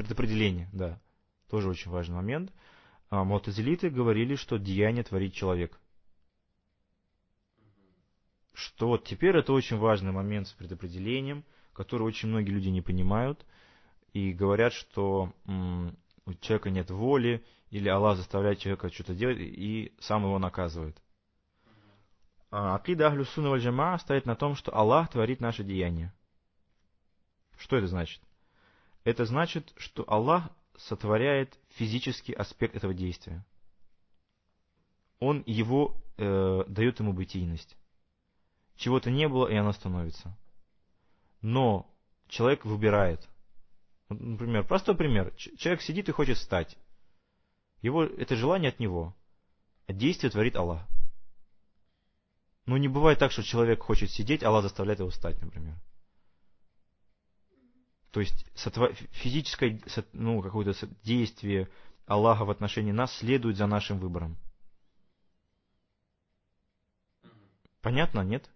предопределение, да. Тоже очень важный момент. А, говорили, что деяние творит человек. Что вот теперь это очень важный момент с предопределением, который очень многие люди не понимают и говорят, что м, у человека нет воли, или Аллах заставляет человека что-то делать и сам его наказывает. А, Акида Ахлю Сунна Джама стоит на том, что Аллах творит наши деяния. Что это значит? Это значит, что Аллах сотворяет физический аспект этого действия. Он его э, дает ему бытийность. Чего-то не было, и оно становится. Но человек выбирает. Например, простой пример. Человек сидит и хочет встать. Его, это желание от него. А действие творит Аллах. Ну, не бывает так, что человек хочет сидеть, Аллах заставляет его встать, например. То есть физическое ну, какое-то действие Аллаха в отношении нас следует за нашим выбором. Понятно, нет?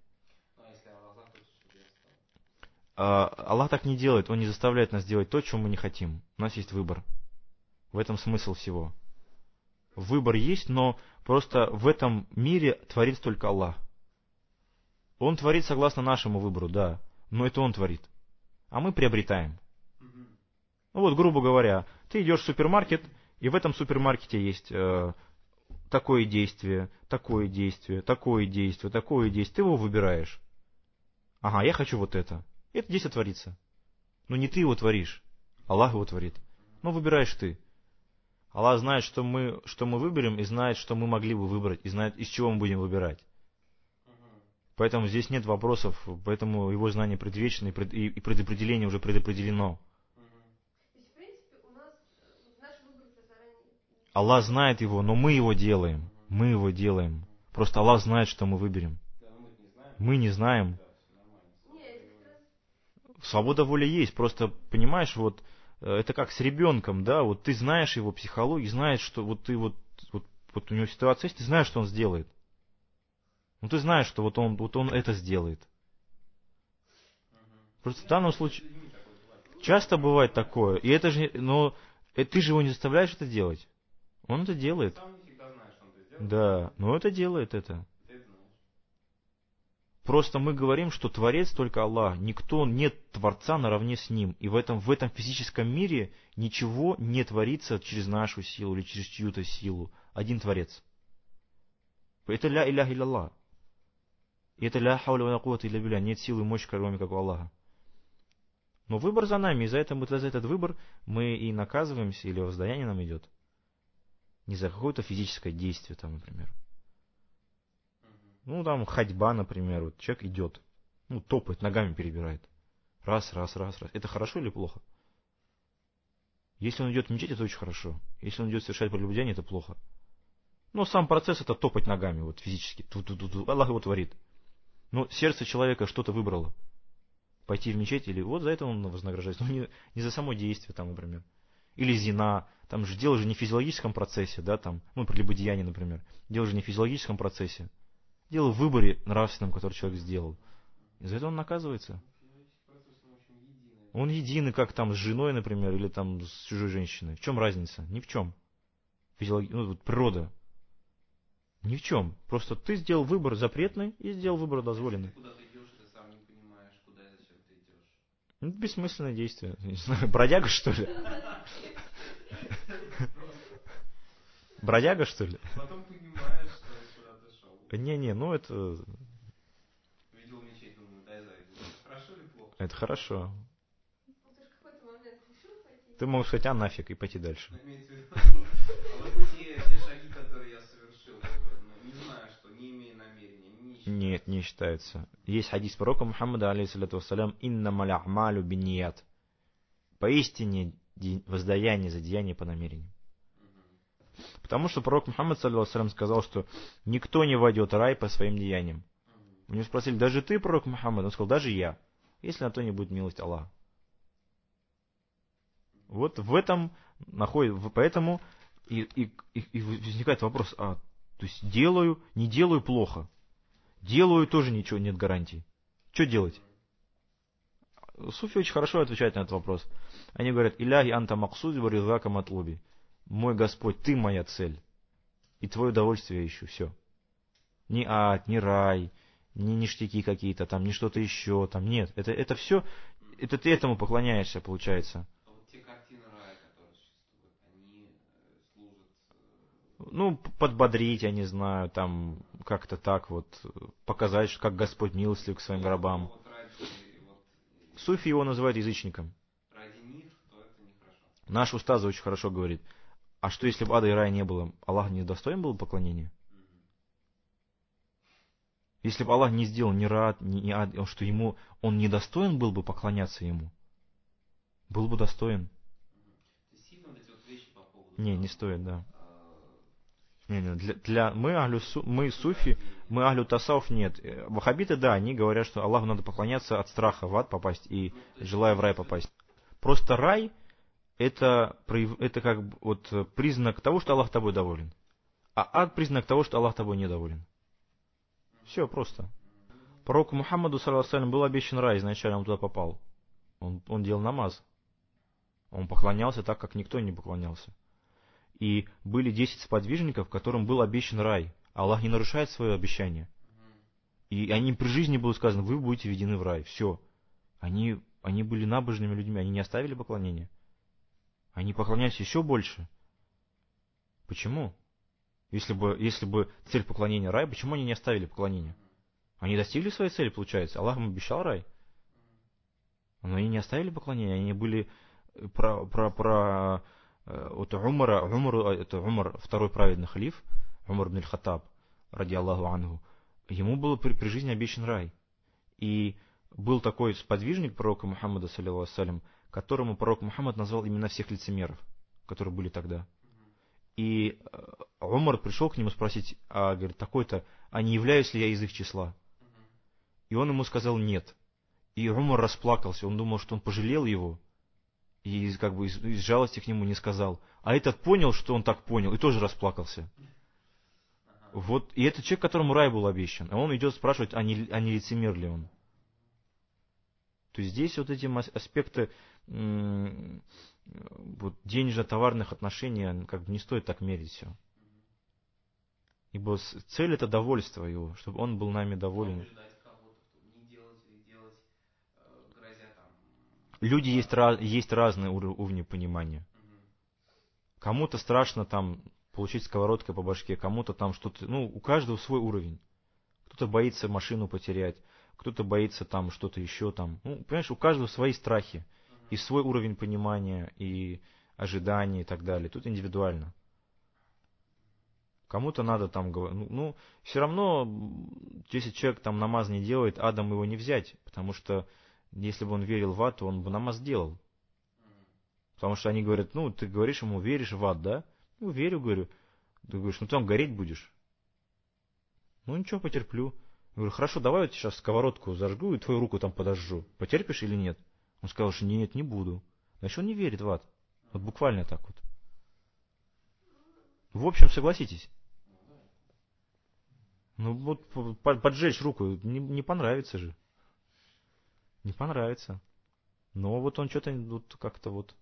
А, Аллах так не делает, Он не заставляет нас делать то, чего мы не хотим. У нас есть выбор. В этом смысл всего. Выбор есть, но просто в этом мире творит только Аллах. Он творит согласно нашему выбору, да, но это Он творит. А мы приобретаем. Ну вот, грубо говоря, ты идешь в супермаркет, и в этом супермаркете есть э, такое действие, такое действие, такое действие, такое действие. Ты его выбираешь. Ага, я хочу вот это. Это действие творится. Но не ты его творишь. Аллах его творит. Но выбираешь ты. Аллах знает, что мы, что мы выберем, и знает, что мы могли бы выбрать, и знает, из чего мы будем выбирать. Поэтому здесь нет вопросов, поэтому его знание предвечно, и предопределение уже предопределено. Аллах знает его, но мы его делаем. Мы его делаем. Просто Аллах знает, что мы выберем. Мы не знаем. Свобода воли есть. Просто, понимаешь, вот э, это как с ребенком, да, вот ты знаешь его психологию, знаешь, что вот ты вот, вот, вот у него ситуация есть, ты знаешь, что он сделает. Ну ты знаешь, что вот он, вот он это сделает. Просто в данном случае часто бывает такое, и это же, но э, ты же его не заставляешь это делать. Он это делает. Да, но это делает это. Просто мы говорим, что Творец только Аллах. Никто нет Творца наравне с Ним. И в этом, в этом физическом мире ничего не творится через нашу силу или через чью-то силу. Один Творец. Это ля илях Аллах. И это ля хауля ва кувата илля билля. Нет силы и мощи, кроме как у Аллаха. Но выбор за нами, и за, это, за этот выбор мы и наказываемся, или воздаяние нам идет. Не за какое-то физическое действие, там, например. Ну, там, ходьба, например, вот человек идет, ну, топает, ногами перебирает. Раз, раз, раз, раз. Это хорошо или плохо? Если он идет в мечеть, это очень хорошо. Если он идет совершать прелюбодеяние, это плохо. Но сам процесс это топать ногами, вот физически. Ту -ту -ту -ту. Аллах его творит. Но сердце человека что-то выбрало. Пойти в мечеть или вот за это он вознаграждается. Но не, не за само действие там, например. Или зина. Там же дело же не в физиологическом процессе, да, там, ну, прелюбодеяние, например. Дело же не в физиологическом процессе. Дело в выборе нравственном, который человек сделал. И за это он наказывается. Он единый, как там с женой, например, или там с чужой женщиной. В чем разница? Ни в чем. Физиологи... Ну, вот природа. Ни в чем. Просто ты сделал выбор запретный и сделал выбор дозволенный. Куда ты идешь, ты сам не понимаешь, куда и зачем ты идешь. Ну, бессмысленное действие. Не знаю, бродяга, что ли? Бродяга, что ли? Потом понимаешь, что куда ты шел. Не-не, ну это... Видел мечеть, думаю, дай зайду. Хорошо или плохо? Это хорошо. Ну, ты можешь сказать, а нафиг, и пойти дальше. Ну, а те, шаги, не считаются. Есть хадис пророка Мухаммада, алейхиссалату вассалям, «Инна маля амалю бинният». Поистине воздаяние за деяние по намерению. Потому что пророк Мухаммад саллиллаху сказал, что никто не войдет в рай по своим деяниям. У него спросили, даже ты, пророк Мухаммад? Он сказал, даже я, если на то не будет милость Аллаха. Вот в этом находит, поэтому и, и, и возникает вопрос, а, то есть делаю, не делаю плохо. Делаю тоже ничего, нет гарантии. Что делать? Суфи очень хорошо отвечают на этот вопрос. Они говорят, Иляхи анта максуд варизака матлуби. Мой Господь, ты моя цель. И твое удовольствие ищу, все. Ни ад, ни рай, ни ништяки какие-то, там, ни что-то еще, там, нет. Это, это все, это ты этому поклоняешься, получается. А вот те картины рая, которые существуют, они э, служат... э, Ну, подбодрить, я не знаю, там, как-то так вот, показать, как Господь милостив к своим э, Суфи его называют язычником. Наш устаз очень хорошо говорит. А что если бы ада и рая не было? Аллах не достоин был поклонения? Если бы Аллах не сделал ни рад, ни, ни ад, что ему он не достоин был бы поклоняться ему? Был бы достоин. Не, не стоит, да. Не, не, для, для, мы, ахлю, мы суфи, мы ахлю тасауф нет. Э, Вахабиты, да, они говорят, что Аллаху надо поклоняться от страха в ад попасть и желая в рай попасть. Просто рай это, это как вот э, признак того, что Аллах тобой доволен. А ад признак того, что Аллах тобой недоволен. Все просто. Пророку Мухаммаду, саллиллаху был обещан рай, изначально он туда попал. Он, он делал намаз. Он поклонялся так, как никто не поклонялся. И были 10 сподвижников, которым был обещан рай. Аллах не нарушает свое обещание. И они при жизни было сказано, вы будете введены в рай. Все. Они, они были набожными людьми, они не оставили поклонения. Они поклонялись еще больше. Почему? Если бы, если бы цель поклонения рай, почему они не оставили поклонение? Они достигли своей цели, получается. Аллах им обещал рай. Но они не оставили поклонение, они были про, про, про э, вот Умара, Умару, э, это Умар, второй праведный халиф, Умар ибн Хаттаб, ради Аллаху Ангу, ему был при, при жизни обещан рай. И был такой сподвижник пророка Мухаммада, саллиллаху которому пророк Мухаммад назвал имена всех лицемеров, которые были тогда. И э, Умар пришел к нему спросить, а, говорит, такой-то, а не являюсь ли я из их числа? И он ему сказал нет. И Умар расплакался, он думал, что он пожалел его, и как бы из, из жалости к нему не сказал. А этот понял, что он так понял, и тоже расплакался. Вот, и это человек, которому рай был обещан. А он идет спрашивать, а не, а не лицемер ли он. То есть здесь вот эти ас- аспекты вот, денежно-товарных отношений как бы не стоит так мерить все. Ибо цель это довольство его, чтобы он был нами доволен. Убеждать кого-то, что не делать или делать, э, грозя там... Люди есть, есть разные ур- уровни понимания. Кому-то страшно там получить сковородкой по башке, кому-то там что-то, ну, у каждого свой уровень. Кто-то боится машину потерять, кто-то боится там что-то еще там. Ну, понимаешь, у каждого свои страхи и свой уровень понимания и ожиданий и так далее. Тут индивидуально. Кому-то надо там говорить, ну, ну, все равно, если человек там намаз не делает, Адам его не взять, потому что если бы он верил в ад, то он бы намаз делал. Потому что они говорят, ну, ты говоришь ему, веришь в ад, да? Ну, верю, говорю. Ты говоришь, ну, ты там гореть будешь. Ну, ничего, потерплю. Я говорю, хорошо, давай я сейчас сковородку зажгу и твою руку там подожжу. Потерпишь или нет? Он сказал, что нет, не буду. Значит, он не верит в ад. Вот буквально так вот. В общем, согласитесь. Ну, вот по- поджечь руку не, не понравится же. Не понравится. Но вот он что-то вот как-то вот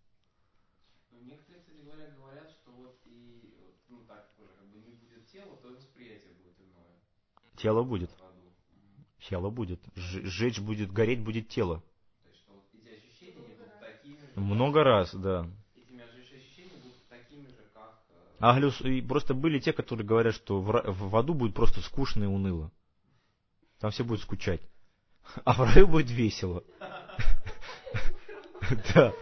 Ну, некоторые, кстати говоря, говорят, что вот и, вот, ну так уже, как бы не будет тела, то и восприятие будет иное. тело будет. Тело будет. Ж- Жечь будет, гореть будет тело. То есть, что вот эти ощущения будут такими же, Много раз, да. этими же ощущениями будут такими же, как... э, Аглюс, и просто были те, которые говорят, что в, в аду будет просто скучно и уныло. Там все будут скучать. А в раю будет весело. Да.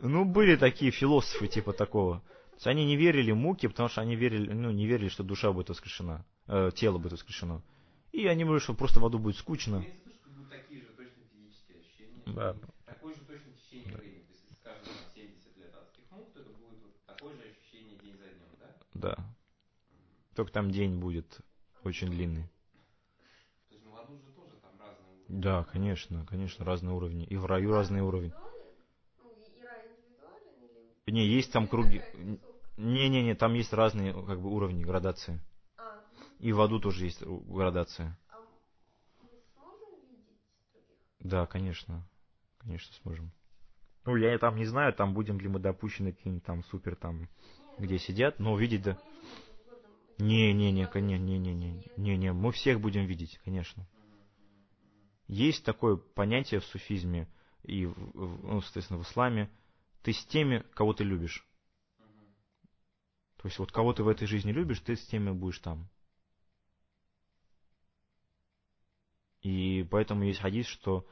Ну, были такие философы типа такого. То есть они не верили в муки, потому что они верили, ну, не верили, что душа будет воскрешена, э, тело будет воскрешено. И они говорят, что просто в аду будет скучно. Да. Такое же точно течение времени. То есть, если скажем, там, 70 лет адских мук, то это будет вот такое же ощущение день за днем, да? Да. Только там день будет очень длинный. Да, конечно, конечно, разные уровни. И в раю разный уровень. Не, есть там круги... Не-не-не, там есть разные как бы уровни градации. И в аду тоже есть градация. Да, конечно. Конечно, сможем. Ну, я там не знаю, там будем ли мы допущены какие-нибудь там супер там, где сидят, но увидеть да. Не, не, не, не, не, не, не, не, не, мы всех будем видеть, конечно. Есть такое понятие в суфизме и, ну, соответственно, в исламе. Ты с теми, кого ты любишь. То есть вот кого ты в этой жизни любишь, ты с теми будешь там. И поэтому есть хадис, что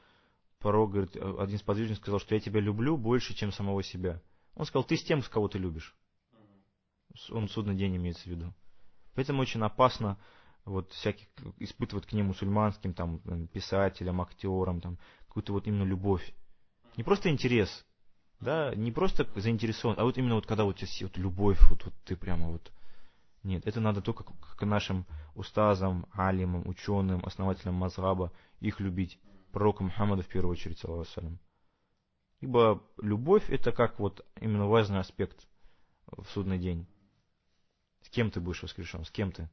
пророк, говорит, один из подвижников сказал, что я тебя люблю больше, чем самого себя. Он сказал, ты с тем, с кого ты любишь. Он судный день имеется в виду. Поэтому очень опасно вот всяких испытывать к ним мусульманским там писателям, актерам, там какую-то вот именно любовь. Не просто интерес, да, не просто заинтересован, а вот именно вот когда вот, вот любовь, вот, вот ты прямо вот. Нет, это надо только к нашим устазам, алимам, ученым, основателям мазгаба, их любить. Пророка Мухаммада в первую очередь, саллаху Ибо любовь это как вот именно важный аспект в судный день. С кем ты будешь воскрешен? С кем ты?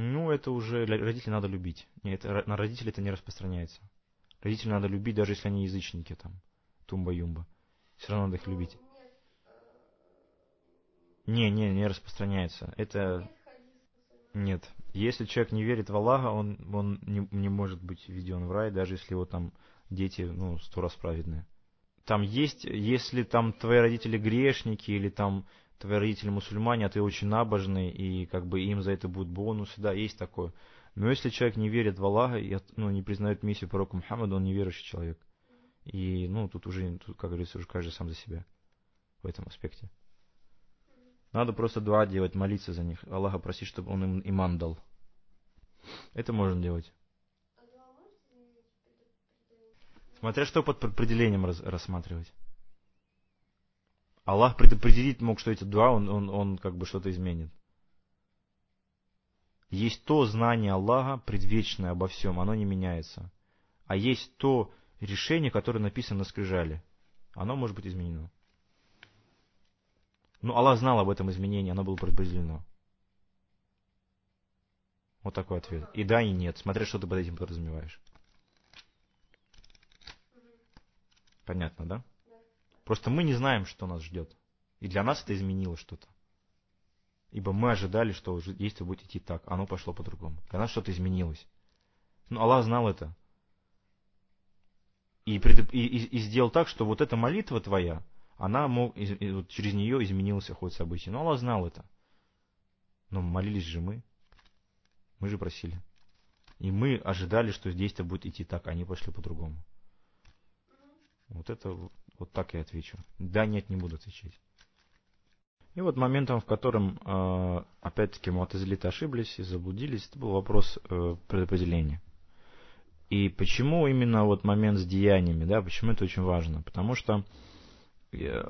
Ну, это уже родителей надо любить. Нет, на родителей это не распространяется. Родителей надо любить, даже если они язычники там, тумба-юмба. Все равно надо их любить. Не, не, не распространяется. Это... Нет. Если человек не верит в Аллаха, он, он не, не может быть введен в рай, даже если его там дети, ну, сто раз праведные. Там есть, если там твои родители грешники, или там твои родители мусульмане, а ты очень набожный, и как бы им за это будут бонусы, да, есть такое. Но если человек не верит в Аллаха и ну, не признает миссию пророка Мухаммада, он неверующий человек. И, ну, тут уже, тут, как говорится, уже каждый сам за себя в этом аспекте. Надо просто дуа делать, молиться за них. Аллаха просить, чтобы он им иман дал. Это можно делать. Смотря что под определением раз, рассматривать. Аллах предопределить мог, что эти дуа, он, он, он как бы что-то изменит. Есть то знание Аллаха, предвечное обо всем, оно не меняется. А есть то решение, которое написано на скрижале. Оно может быть изменено. Ну, Аллах знал об этом изменении, оно было предопределено. Вот такой ответ. И да, и нет, смотря что ты под этим подразумеваешь. Понятно, да? Просто мы не знаем, что нас ждет. И для нас это изменило что-то. Ибо мы ожидали, что действие будет идти так, оно пошло по-другому. Для нас что-то изменилось. Но Аллах знал это. И, и, и, сделал так, что вот эта молитва твоя, она мог, и, вот через нее изменился ход событий. Но Аллах знал это. Но молились же мы. Мы же просили. И мы ожидали, что действие будет идти так, а они пошли по-другому. Вот это вот так я отвечу. Да, нет, не буду отвечать. И вот моментом, в котором, э, опять-таки, муатазилиты ошиблись и заблудились, это был вопрос э, предопределения. И почему именно вот момент с деяниями, да, почему это очень важно? Потому что э,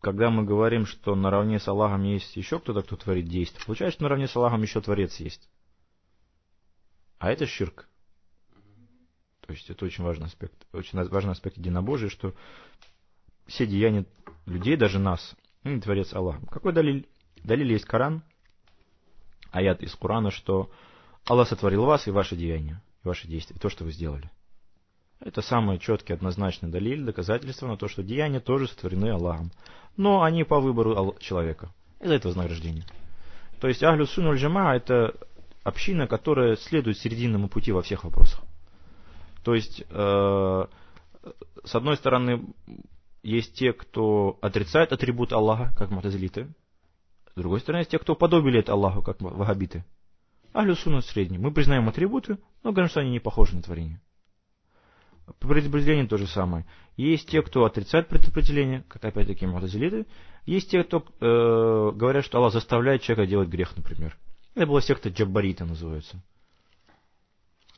когда мы говорим, что наравне с Аллахом есть еще кто-то, кто творит действие, получается, что наравне с Аллахом еще Творец есть. А это ширк. То есть это очень важный аспект, очень важный аспект единобожия, что все деяния людей, даже нас, не творец Аллах. Какой далиль? Далиль есть Коран, аят из Корана, что Аллах сотворил вас и ваши деяния, и ваши действия, то, что вы сделали. Это самый четкий, однозначный далиль, доказательство на то, что деяния тоже сотворены Аллахом. Но они по выбору человека. Из-за этого вознаграждения. То есть Ахлю Сунуль Джама это община, которая следует серединному пути во всех вопросах. То есть, э, с одной стороны, есть те, кто отрицает атрибут Аллаха, как мутазилиты. С другой стороны, есть те, кто подобили это Аллаху, как вахабиты. Ахлю сунна средний. Мы признаем атрибуты, но говорим, что они не похожи на творение. Предопределение то же самое. Есть те, кто отрицает предопределение, как опять-таки мутазилиты. Есть те, кто э, говорят, что Аллах заставляет человека делать грех, например. Это была секта джаббарита называется.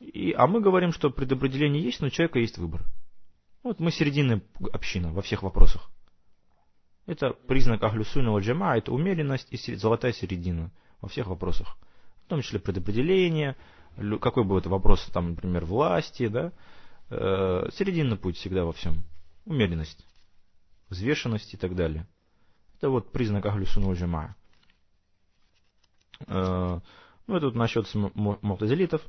И, а мы говорим, что предопределение есть, но у человека есть выбор. Вот мы серединная община во всех вопросах. Это признак Ахлюсуна джама, это умеренность и золотая середина во всех вопросах. В том числе предопределение, какой бы это вопрос, там, например, власти, да, э, серединный путь всегда во всем. Умеренность, взвешенность и так далее. Это вот признак Ахлюсуна джама. Э, ну, это вот насчет мутазилитов. э,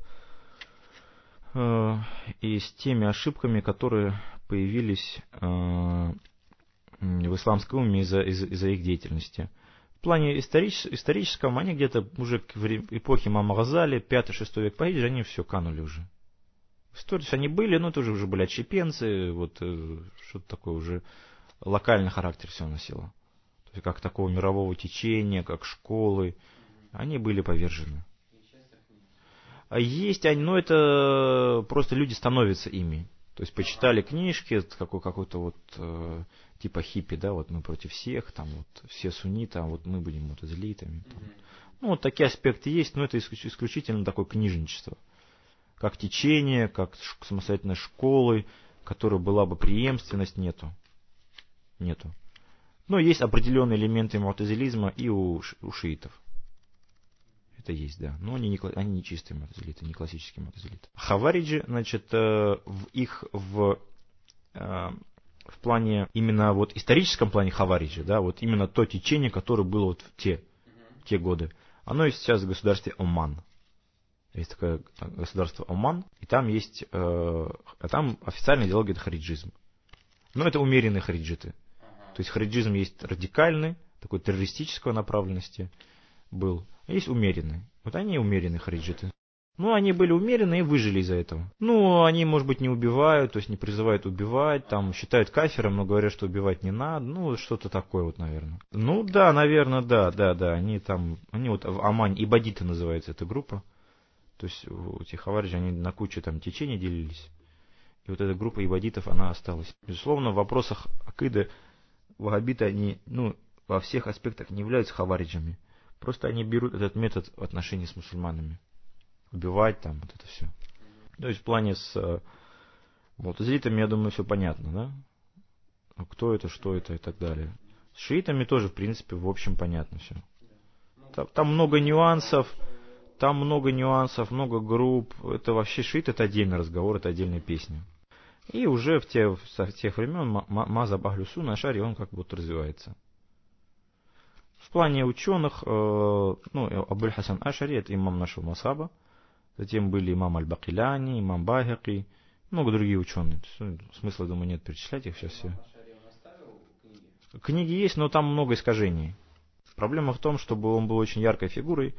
и с теми ошибками, которые появились э, в исламской уме из-за из из их деятельности. В плане историч, историческом они где-то уже к эпохе Мама Газали, 5-6 век по они все канули уже. В истории они были, но это уже, уже были отщепенцы, вот э, что-то такое уже локальный характер все носило. То есть как такого мирового течения, как школы, они были повержены. А есть они, но это просто люди становятся ими. То есть почитали книжки, какой, какой-то вот э, типа хиппи, да, вот мы против всех, там вот все сунниты, а вот мы будем вот элитами. Там. Ну, вот такие аспекты есть, но это исключительно такое книжничество. Как течение, как самостоятельной школы, которая была бы преемственность, нету. Нету. Но есть определенные элементы мутазилизма и у, у шиитов. Это есть, да. Но они не, они не чистые мотозелиты, не классические мотозелиты. Хавариджи, значит, э, в их в, э, в плане, именно вот историческом плане Хавариджи, да, вот именно то течение, которое было вот в те, в те годы, оно есть сейчас в государстве Оман. Есть такое государство Оман, и там есть, э, а там официальная идеология это хариджизм. Но это умеренные хариджиты. То есть хариджизм есть радикальный, такой террористической направленности был. Есть умеренные. Вот они умеренные хариджиты. Ну, они были умеренные и выжили из-за этого. Ну, они, может быть, не убивают, то есть не призывают убивать, там, считают кафером, но говорят, что убивать не надо, ну, что-то такое вот, наверное. Ну, да, наверное, да, да, да, они там, они вот Амань, Ибадиты называется эта группа. То есть, эти хавариджи, они на кучу там течений делились. И вот эта группа ибадитов, она осталась. Безусловно, в вопросах Акиды вахабиты, они, ну, во всех аспектах не являются хавариджами. Просто они берут этот метод в отношении с мусульманами. Убивать там, вот это все. То есть в плане с э, мутазилитами, я думаю, все понятно, да? Ну, кто это, что это и так далее. С шиитами тоже, в принципе, в общем понятно все. Там, там много нюансов, там много нюансов, много групп. Это вообще шиит, это отдельный разговор, это отдельная песня. И уже в те, в тех времен Маза Бахлюсу на шаре он как будто развивается. В плане ученых, э, ну, Абуль Хасан Ашари, это имам нашего Масаба. Затем были имам Аль-Бакиляни, имам Багаки, много других ученых. Ну, смысла, думаю, нет перечислять их сейчас все. Книги есть, но там много искажений. Проблема в том, чтобы он был очень яркой фигурой,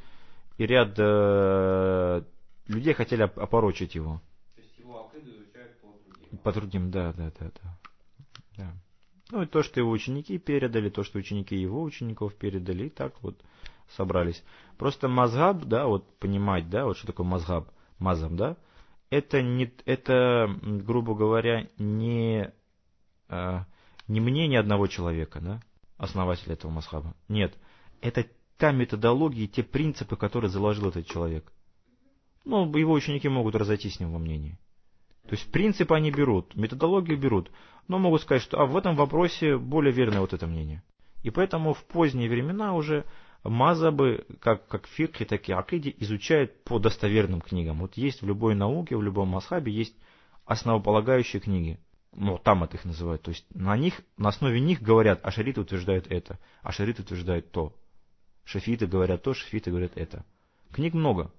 и ряд э, людей хотели опорочить его. То есть его изучают по другим. По другим, да, да, да, да. да. Ну и то, что его ученики передали, то, что ученики его учеников передали, и так вот собрались. Просто мазгаб, да, вот понимать, да, вот что такое мазгаб, мазам, да, это не, это, грубо говоря, не, а, не мнение одного человека, да, основателя этого мазхаба. Нет, это та методология, те принципы, которые заложил этот человек. Ну, его ученики могут разойтись с ним во мнении. То есть принципы они берут, методологию берут, но могут сказать, что а в этом вопросе более верное вот это мнение. И поэтому в поздние времена уже мазабы, как, как фирки, так и акиди, изучают по достоверным книгам. Вот есть в любой науке, в любом масхабе есть основополагающие книги. Ну, там это их называют. То есть на них, на основе них говорят, а шарит утверждает это, а шарит утверждает то. Шафиты говорят то, шафиты говорят это. Книг много.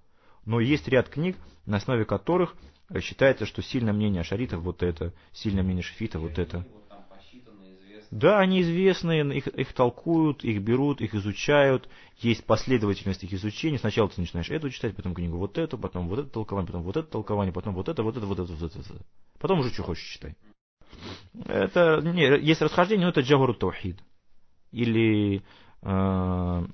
Но есть ряд книг, на основе которых считается, что сильное мнение шаритов вот это, сильное мнение шафитов вот это. Да, они известны, их, их толкуют, их берут, их изучают, есть последовательность их изучения. Сначала ты начинаешь эту читать, потом книгу вот эту, потом вот это толкование, потом вот это толкование, потом вот это, вот это, вот это, вот это. Вот это. Потом уже что хочешь читай. Это, не, есть расхождение, но это Джавару Таухид. Или э,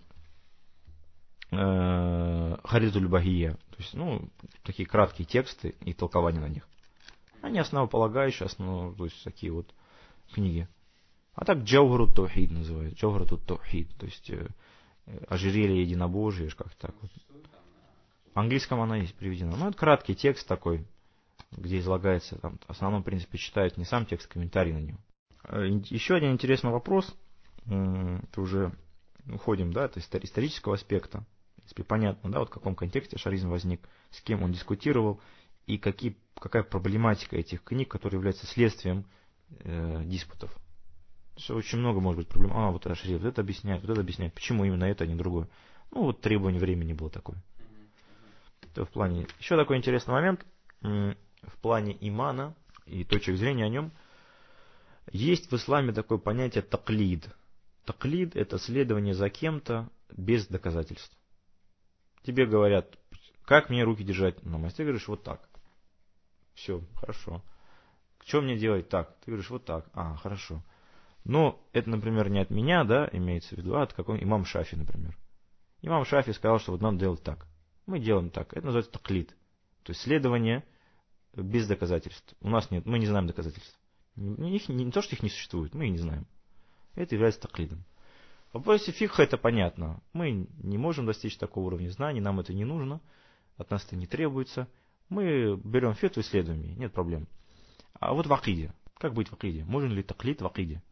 э, Харидуль Багия. То есть, ну, такие краткие тексты и толкования на них. Они основополагающие, основно, то есть такие вот книги. А так Джаугару Таухид называют. Джаугару Таухид. То есть э, ожерелье единобожие, как так вот. В английском она есть переведена. Ну, это краткий текст такой, где излагается, там, в основном, в принципе, читают не сам текст, а комментарий на него. Э, еще один интересный вопрос. Это уже уходим, да, от исторического аспекта принципе, понятно, да, вот в каком контексте шаризм возник, с кем он дискутировал, и какие, какая проблематика этих книг, которые являются следствием э, диспутов. Что очень много может быть проблем. А, вот Рашид вот это объясняет, вот это объясняет. Почему именно это, а не другое? Ну, вот требование времени было такое. Это в плане... Еще такой интересный момент. в плане имана и точек зрения о нем, есть в исламе такое понятие таклид. Таклид – это следование за кем-то без доказательств. Тебе говорят, как мне руки держать на масте, ты говоришь вот так. Все, хорошо. Что мне делать так? Ты говоришь вот так. А, хорошо. Но это, например, не от меня, да, имеется в виду, а от какого имам Шафи, например. Имам Шафи сказал, что вот надо делать так. Мы делаем так. Это называется таклид. То есть следование без доказательств. У нас нет, мы не знаем доказательств. Не, не, не то, что их не существует, мы их не знаем. Это является таклидом. В вопросе фикха это понятно. Мы не можем достичь такого уровня знаний, нам это не нужно, от нас это не требуется. Мы берем фету и следуем ей, нет проблем. А вот в акиде. Как быть в акиде? Можно ли таклид в акиде?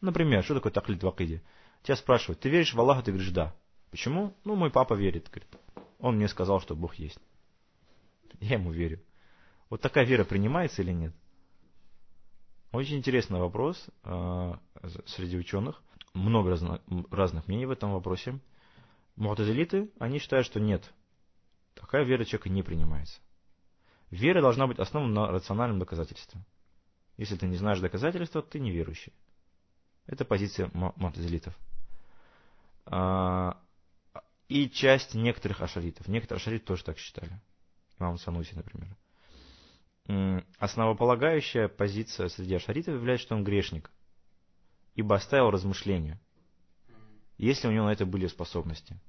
Например, что такое таклид в акиде? Тебя спрашивают, ты веришь в Аллаха? Ты говоришь, да. Почему? Ну, мой папа верит. Говорит. Он мне сказал, что Бог есть. Я ему верю. Вот такая вера принимается или нет? Очень интересный вопрос э, среди ученых. Много разно, разных мнений в этом вопросе. Муатазилиты, они считают, что нет. Такая вера человека не принимается. Вера должна быть основана на рациональном доказательстве. Если ты не знаешь доказательства, ты неверующий. Это позиция муатазилитов. А, и часть некоторых ашаритов. Некоторые ашариты тоже так считали. Имам Сануси, например основополагающая позиция среди ашаритов является, что он грешник, ибо оставил размышления, если у него на это были способности.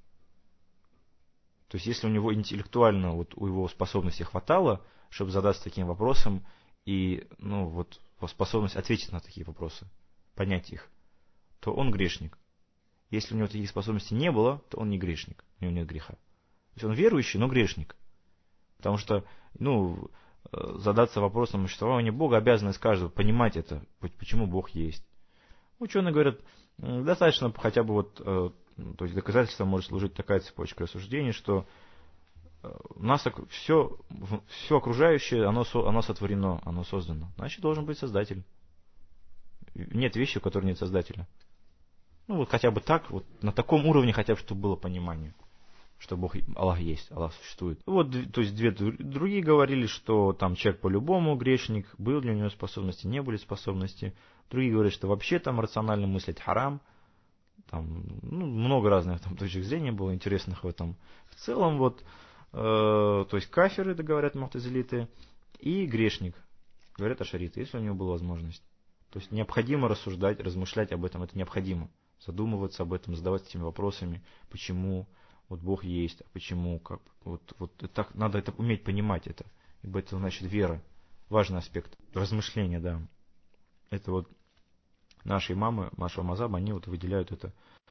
То есть, если у него интеллектуально, вот у его способности хватало, чтобы задаться таким вопросом, и, ну, вот, способность ответить на такие вопросы, понять их, то он грешник. Если у него таких способностей не было, то он не грешник, у него нет греха. То есть он верующий, но грешник. Потому что, ну, Э, задаться вопросом существования Бога, обязанность каждого понимать это, почему Бог есть. Ученые говорят, достаточно хотя бы вот, э, то есть доказательство может служить такая цепочка рассуждений, что э, нас все, все окружающее, оно, оно сотворено, оно создано. Значит, должен быть Создатель. Нет вещи, у которой нет Создателя. Ну вот хотя бы так, вот на таком уровне хотя бы, чтобы было понимание что Бог, Аллах есть, Аллах существует. Вот, то есть две другие говорили, что там человек по-любому грешник, был ли у него способности, не были способности. Другие говорят, что вообще там рационально мыслить харам. Там ну, много разных там точек зрения было интересных в этом. В целом вот, э, то есть каферы, это говорят мухтазилиты, и грешник, говорят ашариты, если у него была возможность. То есть необходимо рассуждать, размышлять об этом, это необходимо. Задумываться об этом, задавать этими вопросами, почему, вот Бог есть, а почему, как, вот, вот так, надо это уметь понимать это, ибо это значит вера, важный аспект, размышления, да. Это вот наши мамы, нашего Мазаба, они вот выделяют это